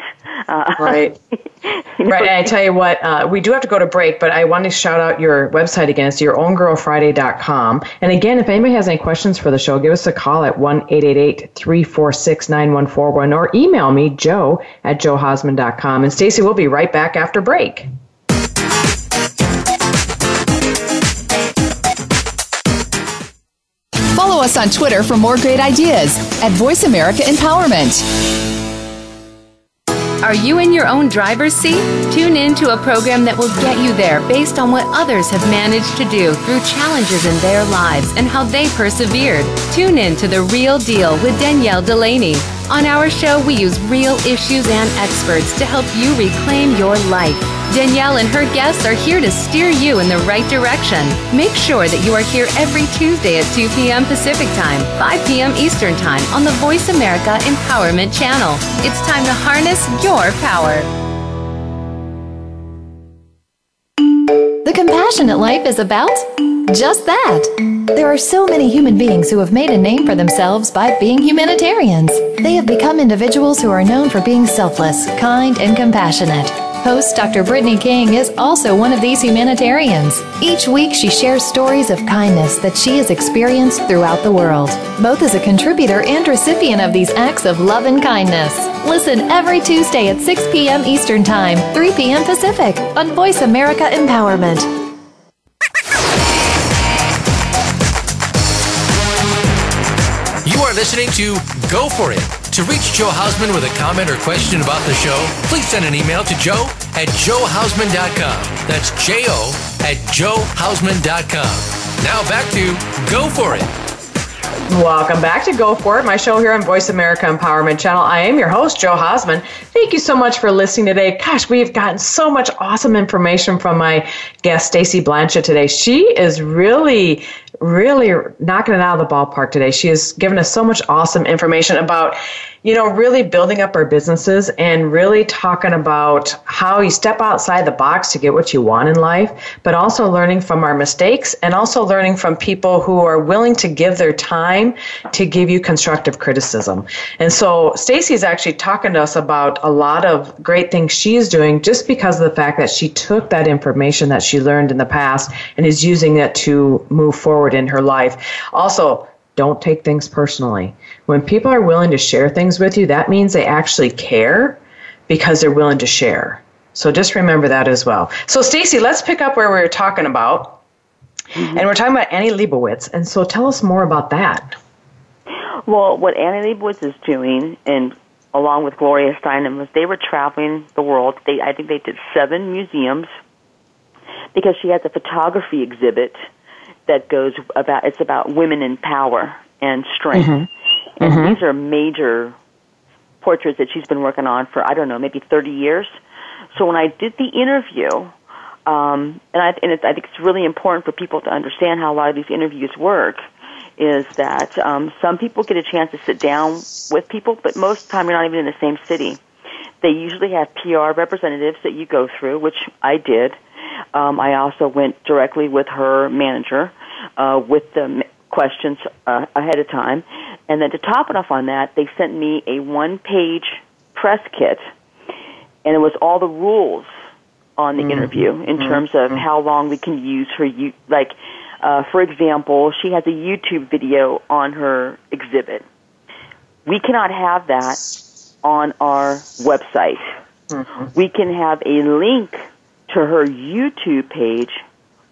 B: Uh, right. you know, right. And I tell you what, uh, we do have to go to break, but I want to shout out your website again. It's your yourownGirlFriday.com. And again, if anybody has any questions for the show, give us a call at 1 346 9141 or email me, joe at joehausman.com. And Stacey, we'll be right back after break.
D: Follow us on Twitter for more great ideas at Voice America Empowerment.
E: Are you in your own driver's seat? Tune in to a program that will get you there based on what others have managed to do through challenges in their lives and how they persevered. Tune in to The Real Deal with Danielle Delaney. On our show, we use real issues and experts to help you reclaim your life. Danielle and her guests are here to steer you in the right direction. Make sure that you are here every Tuesday at 2 p.m. Pacific Time, 5 p.m. Eastern Time on the Voice America Empowerment Channel. It's time to harness your power.
D: The Compassionate Life is about just that. There are so many human beings who have made a name for themselves by being humanitarians. They have become individuals who are known for being selfless, kind, and compassionate. Host Dr. Brittany King is also one of these humanitarians. Each week, she shares stories of kindness that she has experienced throughout the world, both as a contributor and recipient of these acts of love and kindness. Listen every Tuesday at 6 p.m. Eastern Time, 3 p.m. Pacific on Voice America Empowerment.
A: You are listening to Go For It. To reach Joe Hausman with a comment or question about the show, please send an email to joe at joehausman.com. That's J O at joehausman.com. Now back to Go For It.
B: Welcome back to Go For It, my show here on Voice America Empowerment Channel. I am your host, Joe Hausman. Thank you so much for listening today. Gosh, we've gotten so much awesome information from my guest, Stacey Blanchet, today. She is really really knocking it out of the ballpark today. She has given us so much awesome information about, you know, really building up our businesses and really talking about how you step outside the box to get what you want in life, but also learning from our mistakes and also learning from people who are willing to give their time to give you constructive criticism. And so Stacey is actually talking to us about a lot of great things she is doing just because of the fact that she took that information that she learned in the past and is using it to move forward in her life. Also, don't take things personally. When people are willing to share things with you, that means they actually care because they're willing to share. So just remember that as well. So Stacey, let's pick up where we were talking about. Mm-hmm. And we're talking about Annie Leibovitz. And so tell us more about that.
C: Well, what Annie Leibovitz is doing, and along with Gloria Steinem, was they were traveling the world. They, I think they did seven museums because she has a photography exhibit that goes about it's about women in power and strength. Mm-hmm. And mm-hmm. these are major portraits that she's been working on for I don't know maybe 30 years. So when I did the interview, um, and, I, and it's, I think it's really important for people to understand how a lot of these interviews work, is that um, some people get a chance to sit down with people, but most of the time you're not even in the same city. They usually have PR representatives that you go through, which I did um, I also went directly with her manager uh, with the questions uh, ahead of time. And then to top it off on that, they sent me a one page press kit, and it was all the rules on the mm-hmm. interview in mm-hmm. terms of how long we can use her. Like, uh, for example, she has a YouTube video on her exhibit. We cannot have that on our website. Mm-hmm. We can have a link to her YouTube page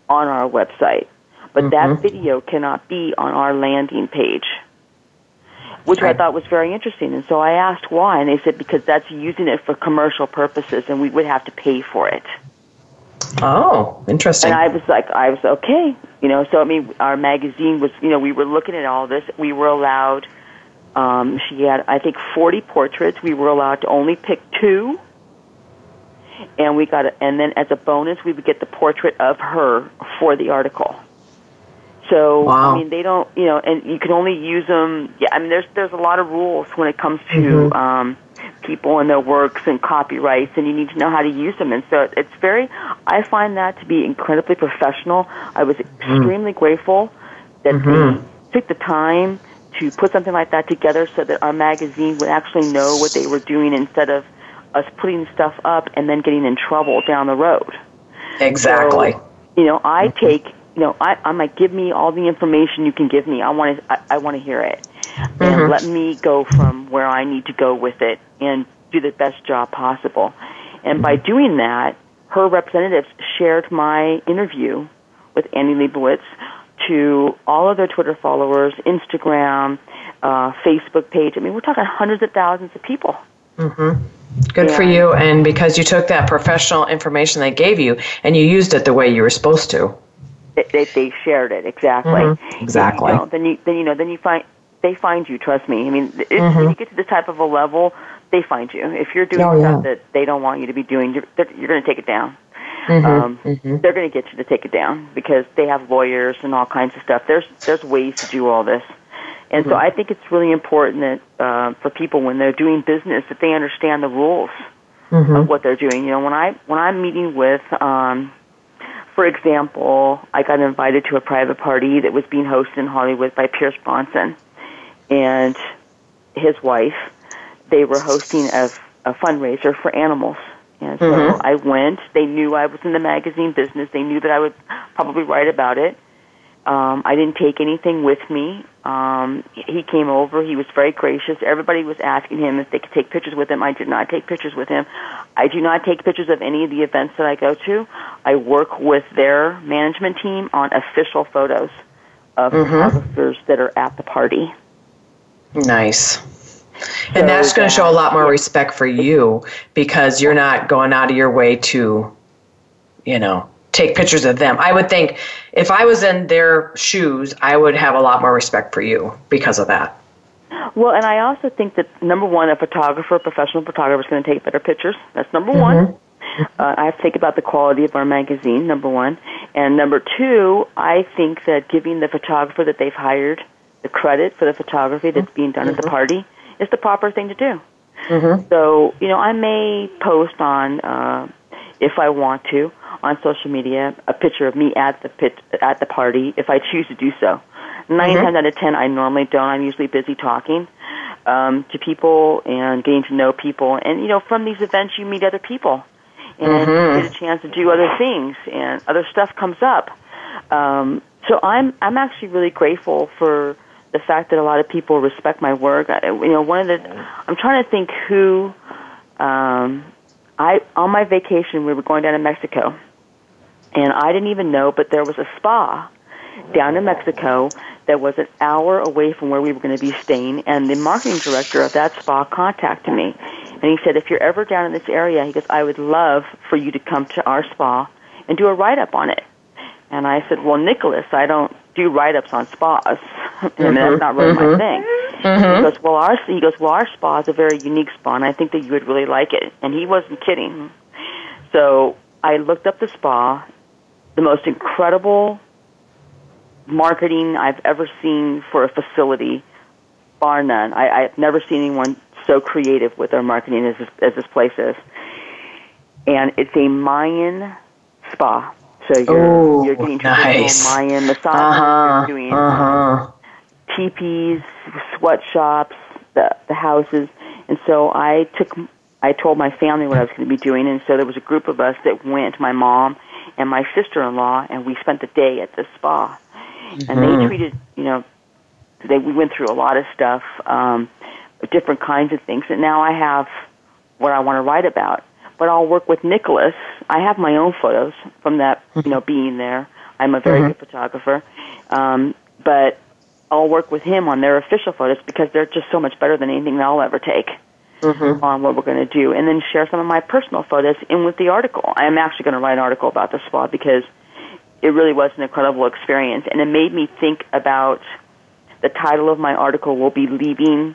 C: on our website. But mm-hmm. that video cannot be on our landing page, which. I thought was very interesting. And so I asked why, and they said because that's using it for commercial purposes, and we would have to pay for it.
B: Oh, interesting.
C: And I was like, I was okay, you know. So I mean, our magazine was, you know, we were looking at all this. We were allowed. Um, she had, I think, forty portraits. We were allowed to only pick two and we got a, and then as a bonus we would get the portrait of her for the article. So wow. I mean they don't you know and you can only use them. Yeah, I mean there's there's a lot of rules when it comes to mm-hmm. um, people and their works and copyrights, and you need to know how to use them. And so it's very I find that to be incredibly professional. I was mm-hmm. extremely mm. grateful that mm-hmm. they took the time to put something like that together so that our magazine would actually know what they were doing instead of us putting stuff up and then getting in trouble down the road.
B: Exactly.
C: So, you know, I mm-hmm. take, you know, I, I'm like, give me all the information you can give me. I want to, I, I want to hear it, mm-hmm. and let me go from where I need to go with it and do the best job possible. And by mm-hmm. doing that, her representatives shared my interview with Annie Leibovitz to all of their Twitter followers, Instagram, uh, Facebook page. I mean, we're talking hundreds of thousands of people.
B: Mm-hmm. Good for you. And because you took that professional information they gave you and you used it the way you were supposed to.
C: They, they shared it exactly.
B: Mm-hmm. Exactly.
C: You then you then you know then you find they find you. Trust me. I mean, if,
B: Mm-hmm.
C: if you get to this type of a level, they find you. If you're doing
B: Oh, yeah.
C: stuff that they don't want you to be doing, you're, you're going to take it down.
B: Mm-hmm.
C: Um, They're going to get you to take it down because they have lawyers and all kinds of stuff. There's there's ways to do all this, and
B: Mm-hmm.
C: so I think it's really important that uh, for people when they're doing business that they understand the rules
B: Mm-hmm.
C: of what they're doing. You know, when I when I'm meeting with, um, for example, I got invited to a private party that was being hosted in Hollywood by Pierce Brosnan and his wife. They were hosting a, a fundraiser for animals. And so
B: Mm-hmm.
C: I went. They knew I was in the magazine business. They knew that I would probably write about it. Um, I didn't take anything with me. Um, he came over. He was very gracious. Everybody was asking him if they could take pictures with him. I did not take pictures with him. I do not take pictures of any of the events that I go to. I work with their management team on official photos of photographers that are at the party.
B: Nice. And that's going to show a lot more respect for you because you're not going out of your way to, you know, take pictures of them. I would think if I was in their shoes, I would have a lot more respect for you because of that.
C: Well, and I also think that number one, a photographer, a professional photographer, is going to take better pictures. That's number one. Uh, I have to think about the quality of our magazine. Number one, and number two, I think that giving the photographer that they've hired the credit for the photography that's being done at the party is the proper thing to do. So, you know, I may post on, uh, if I want to, on social media, a picture of me at the pit, at the party, if I choose to do so. 9 times out of ten, I normally don't. I'm usually busy talking um, to people and getting to know people. And you know, from these events, you meet other people, and you get a chance to do other things, and other stuff comes up. Um, so I'm I'm actually really grateful for the fact that a lot of people respect my work. I, you know, one of the I'm trying to think who um, I on my vacation we were going down to Mexico, and I didn't even know, but there was a spa down in Mexico that was an hour away from where we were going to be staying, and the marketing director of that spa contacted me, and he said, "If you're ever down in this area, he goes, I would love for you to come to our spa and do a write up on it." And I said, "Well, Nicholas, I don't do write ups on spas. I mean, that's not really my mm-hmm. thing." Mm-hmm. He goes, "Well, our he goes, well, our spa is a very unique spa, and I think that you would really like it." And he wasn't kidding. Mm-hmm. So I looked up the spa, the most incredible marketing I've ever seen for a facility, bar none. I, I've never seen anyone so creative with their marketing as this, as this place is. And it's a Mayan spa. So you're,
B: Oh,
C: you're getting
B: nice.
C: traditional Mayan massages.
B: Uh-huh,
C: You're doing
B: uh-huh.
C: teepees, sweatshops, the the houses, and so I took I told my family what I was going to be doing, and so there was a group of us that went. My mom and my sister-in-law, and we spent the day at the spa, and they treated you know they we went through a lot of stuff, um, different kinds of things, and now I have what I want to write about. But I'll work with Nicholas. I have my own photos from that, you know, being there. I'm a very good photographer, um, but I'll work with him on their official photos because they're just so much better than anything that I'll ever take on what we're going to do, and then share some of my personal photos in with the article. I'm actually going to write an article about the spa because it really was an incredible experience, and it made me think about the title of my article will be leaving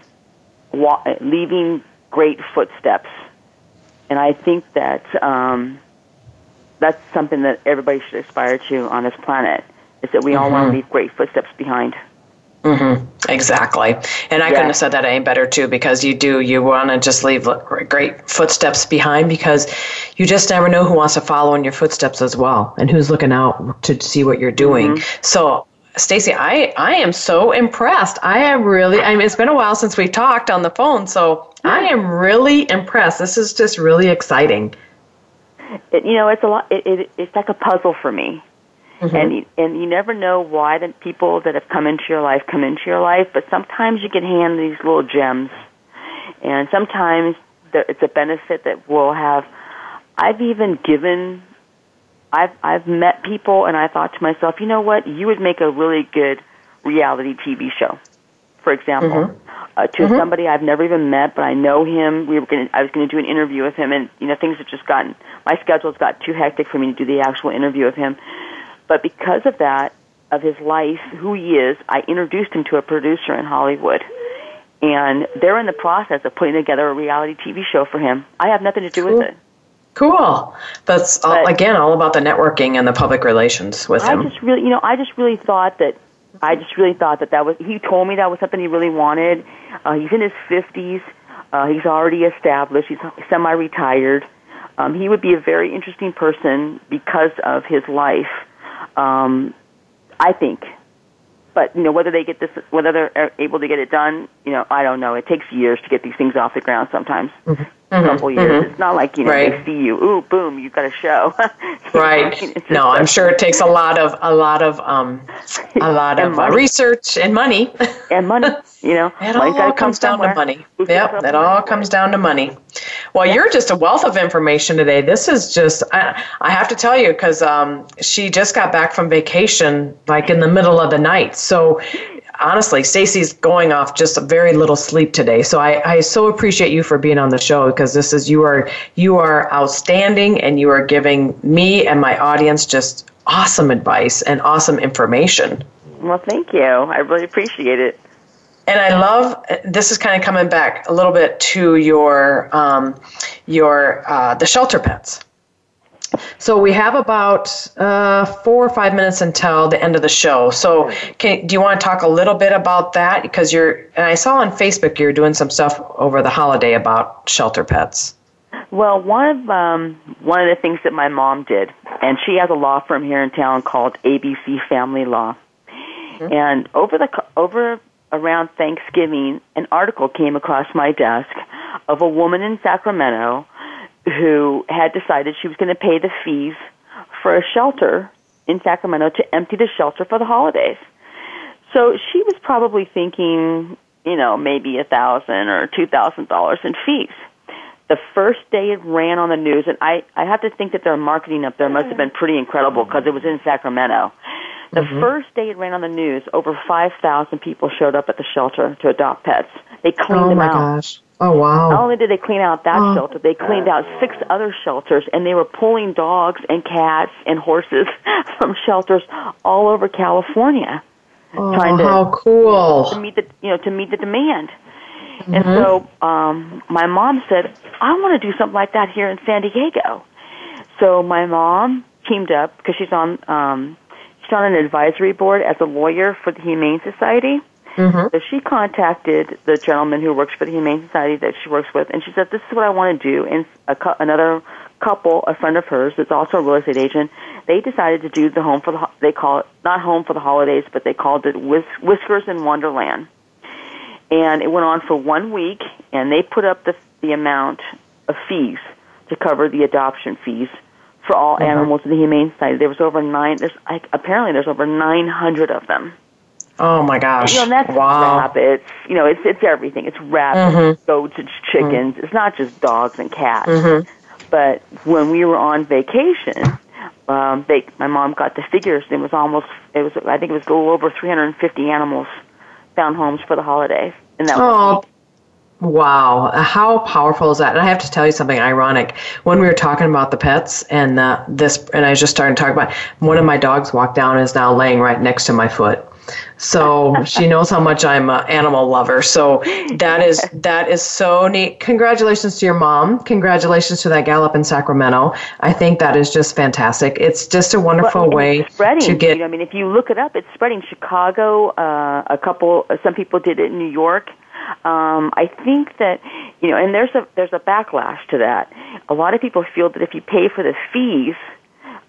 C: wa- leaving great footsteps, and I think that um, that's something that everybody should aspire to on this planet. Is that we all want to leave great footsteps behind. Mm-hmm.
B: Exactly. And I
C: Yeah.
B: couldn't have said that any better too because you do you want to just leave great footsteps behind because you just never know who wants to follow in your footsteps as well and who's looking out to see what you're doing. Mm-hmm. So Stacey, I, I am so impressed. I am really, I mean, it's been a while since we talked on the phone, so I am really impressed. This is just really exciting.
C: It, you know, it's a lot. It, it, it's like a puzzle for me, and you, and you never know why the people that have come into your life come into your life. But sometimes you get handed these little gems, and sometimes there, it's a benefit that we'll have. I've even given. I've I've met people, and I thought to myself, you know what? You would make a really good reality TV show. For example, uh, to mm-hmm. somebody I've never even met, but I know him. We were going I was going to do an interview with him, and you know things have just gotten my schedule's got too hectic for me to do the actual interview with him. But because of that, of his life, who he is, I introduced him to a producer in Hollywood. And they're in the process of putting together a reality TV show for him. I have nothing to do
B: cool.
C: with it.
B: Cool. That's all, again all about the networking and the public relations with
C: I
B: him.
C: I just really, you know, I just really thought that I just really thought that that was. He told me that was something he really wanted. Uh, he's in his fifties. Uh, he's already established. He's semi-retired. Um, he would be a very interesting person because of his life. Um, I think but you know whether they get this, whether they're able to get it done, you know, I don't know. It takes years to get these things off the ground. Sometimes mm-hmm. A couple mm-hmm. years. It's not like you know right. they see you, ooh, boom, you've got a show.
B: right. no, I'm sure it takes a lot of a lot of um, a lot of uh, research and money.
C: and money. You know,
B: it all comes down to money. Yep, it all comes down to money. Well, yeah. you're just a wealth of information today. This is just, I, I have to tell you, because um, she just got back from vacation, like in the middle of the night. So honestly, Stacey's going off just a very little sleep today. So I, I so appreciate you for being on the show because this is you are you are outstanding and you are giving me and my audience just awesome advice and awesome information.
C: Well, thank you. I really appreciate it
B: and I love this is kind of coming back a little bit to your um, your uh, the shelter pets. So we have about uh, four or five minutes until the end of the show. So can, do you want to talk a little bit about that? Because you're and I saw on Facebook you're doing some stuff over the holiday about shelter pets.
C: Well, one of um, one of the things that my mom did, and she has a law firm here in town called ABC Family Law. Mm-hmm. And over the over around Thanksgiving, an article came across my desk of a woman in Sacramento who had decided she was going to pay the fees for a shelter in Sacramento to empty the shelter for the holidays. So she was probably thinking, you know, maybe a thousand or two thousand dollars in fees. The first day it ran on the news, and I, I have to think that their marketing up there must have been pretty incredible because it was in Sacramento. The mm-hmm. first day it ran on the news, over 5,000 people showed up at the shelter to adopt pets. They cleaned
B: oh
C: them
B: out.
C: Oh
B: my gosh. Oh wow.
C: Not only did they clean out that oh. shelter, they cleaned out six other shelters and they were pulling dogs and cats and horses from shelters all over California.
B: Oh, trying to, how cool.
C: To meet the you know, to meet the demand. Mm-hmm. And so um my mom said, I want to do something like that here in San Diego. So my mom teamed up because she's on um she's on an advisory board as a lawyer for the Humane Society. Mm-hmm. So she contacted the gentleman who works for the Humane Society that she works with, and she said, "This is what I want to do." And a, another couple, a friend of hers, that's also a real estate agent, they decided to do the home for the. They call it not home for the holidays, but they called it Whis- Whiskers in Wonderland. And it went on for one week, and they put up the the amount of fees to cover the adoption fees for all mm-hmm. animals in the Humane Society. There was over nine. There's like, apparently there's over 900 of them.
B: Oh my gosh!
C: You know, that's
B: wow.
C: rabbits. You know, it's it's everything. It's rabbits, mm-hmm. goats, it's chickens. Mm-hmm. It's not just dogs and cats. Mm-hmm. But when we were on vacation, um, they my mom got the figures. It was almost it was I think it was a little over 350 animals found homes for the holidays. And that oh,
B: Wow, how powerful is that? And I have to tell you something ironic. When we were talking about the pets and uh, this, and I was just starting to talk about one of my dogs walked down and is now laying right next to my foot. So she knows how much I'm an animal lover. So that is that is so neat. Congratulations to your mom. Congratulations to that gal up in Sacramento. I think that is just fantastic. It's just a wonderful well, way
C: spreading,
B: to get.
C: You know, I mean, if you look it up, it's spreading. Chicago, uh, a couple, some people did it in New York. Um, I think that you know, and there's a there's a backlash to that. A lot of people feel that if you pay for the fees,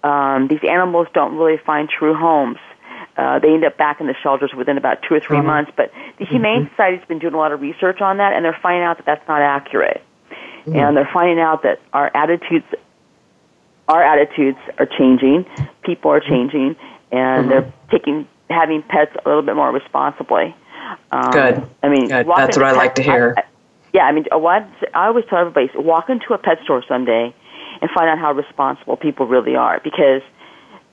C: um, these animals don't really find true homes. Uh, they end up back in the shelters within about two or 3 mm-hmm. months. But the Humane mm-hmm. Society's been doing a lot of research on that, and they're finding out that that's not accurate. Mm-hmm. And they're finding out that our attitudes, our attitudes are changing. People are changing, and mm-hmm. they're taking having pets a little bit more responsibly.
B: Um, Good. I mean, Good. that's what I like to hear. I, I,
C: yeah, I mean, what I always tell everybody: walk into a pet store someday and find out how responsible people really are, because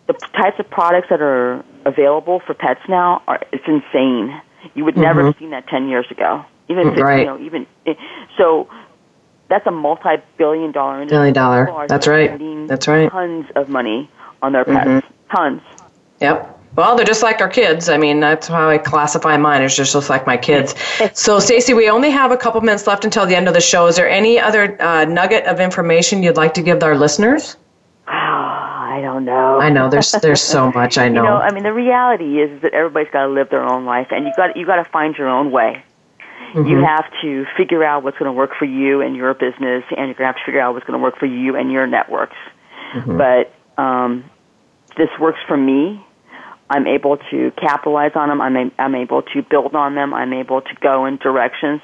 C: the types of products that are available for pets now are it's insane. You would never mm-hmm. have seen that ten years ago. Even if
B: right.
C: you know, even so, that's a multi-billion dollar industry.
B: Billion dollar. That's right. That's right.
C: Tons of money on their pets. Mm-hmm. Tons.
B: Yep. Well, they're just like our kids. I mean, that's how I classify mine. It's just, just like my kids. so, Stacey, we only have a couple minutes left until the end of the show. Is there any other uh, nugget of information you'd like to give our listeners?
C: Oh, I don't know.
B: I know there's there's so much. I know.
C: You know, I mean, the reality is that everybody's got to live their own life, and you got you got to find your own way. Mm-hmm. You have to figure out what's going to work for you and your business, and you're going to have to figure out what's going to work for you and your networks. Mm-hmm. But um, this works for me. I'm able to capitalize on them. I'm, a, I'm able to build on them. I'm able to go in directions.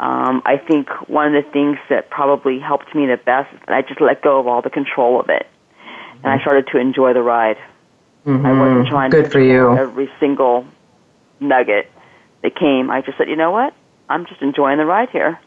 C: Um, I think one of the things that probably helped me the best is that I just let go of all the control of it, and I started to enjoy the ride.
B: Mm-hmm.
C: I wasn't trying
B: Good
C: to
B: for you.
C: every single nugget that came. I just said, you know what? I'm just enjoying the ride here.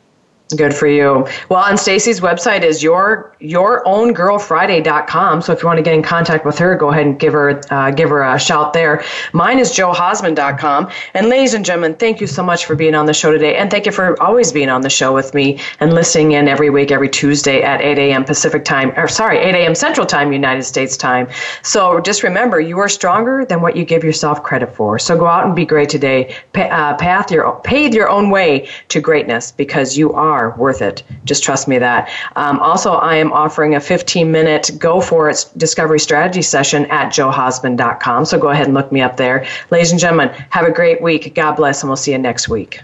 B: Good for you. Well, and Stacey's website is your yourownGirlFriday.com. So if you want to get in contact with her, go ahead and give her uh, give her a shout there. Mine is JoeHausman.com. And ladies and gentlemen, thank you so much for being on the show today, and thank you for always being on the show with me and listening in every week, every Tuesday at 8 a.m. Pacific time, or sorry, 8 a.m. Central Time, United States time. So just remember, you are stronger than what you give yourself credit for. So go out and be great today. Pa- uh, path your pave your own way to greatness because you are worth it. Just trust me that. Um, also, I am offering a 15 minute go for it discovery strategy session at joehausman.com. So go ahead and look me up there. Ladies and gentlemen, have a great week. God bless, and we'll see you next week.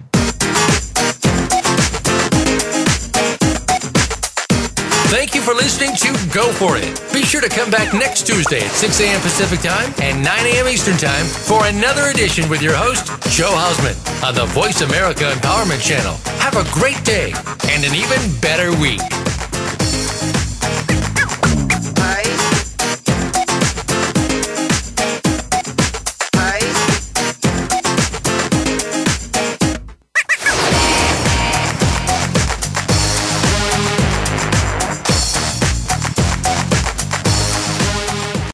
A: For listening to Go For It. Be sure to come back next Tuesday at 6 a.m. Pacific Time and 9 a.m. Eastern Time for another edition with your host, Joe Hausman, on the Voice America Empowerment Channel. Have a great day and an even better week.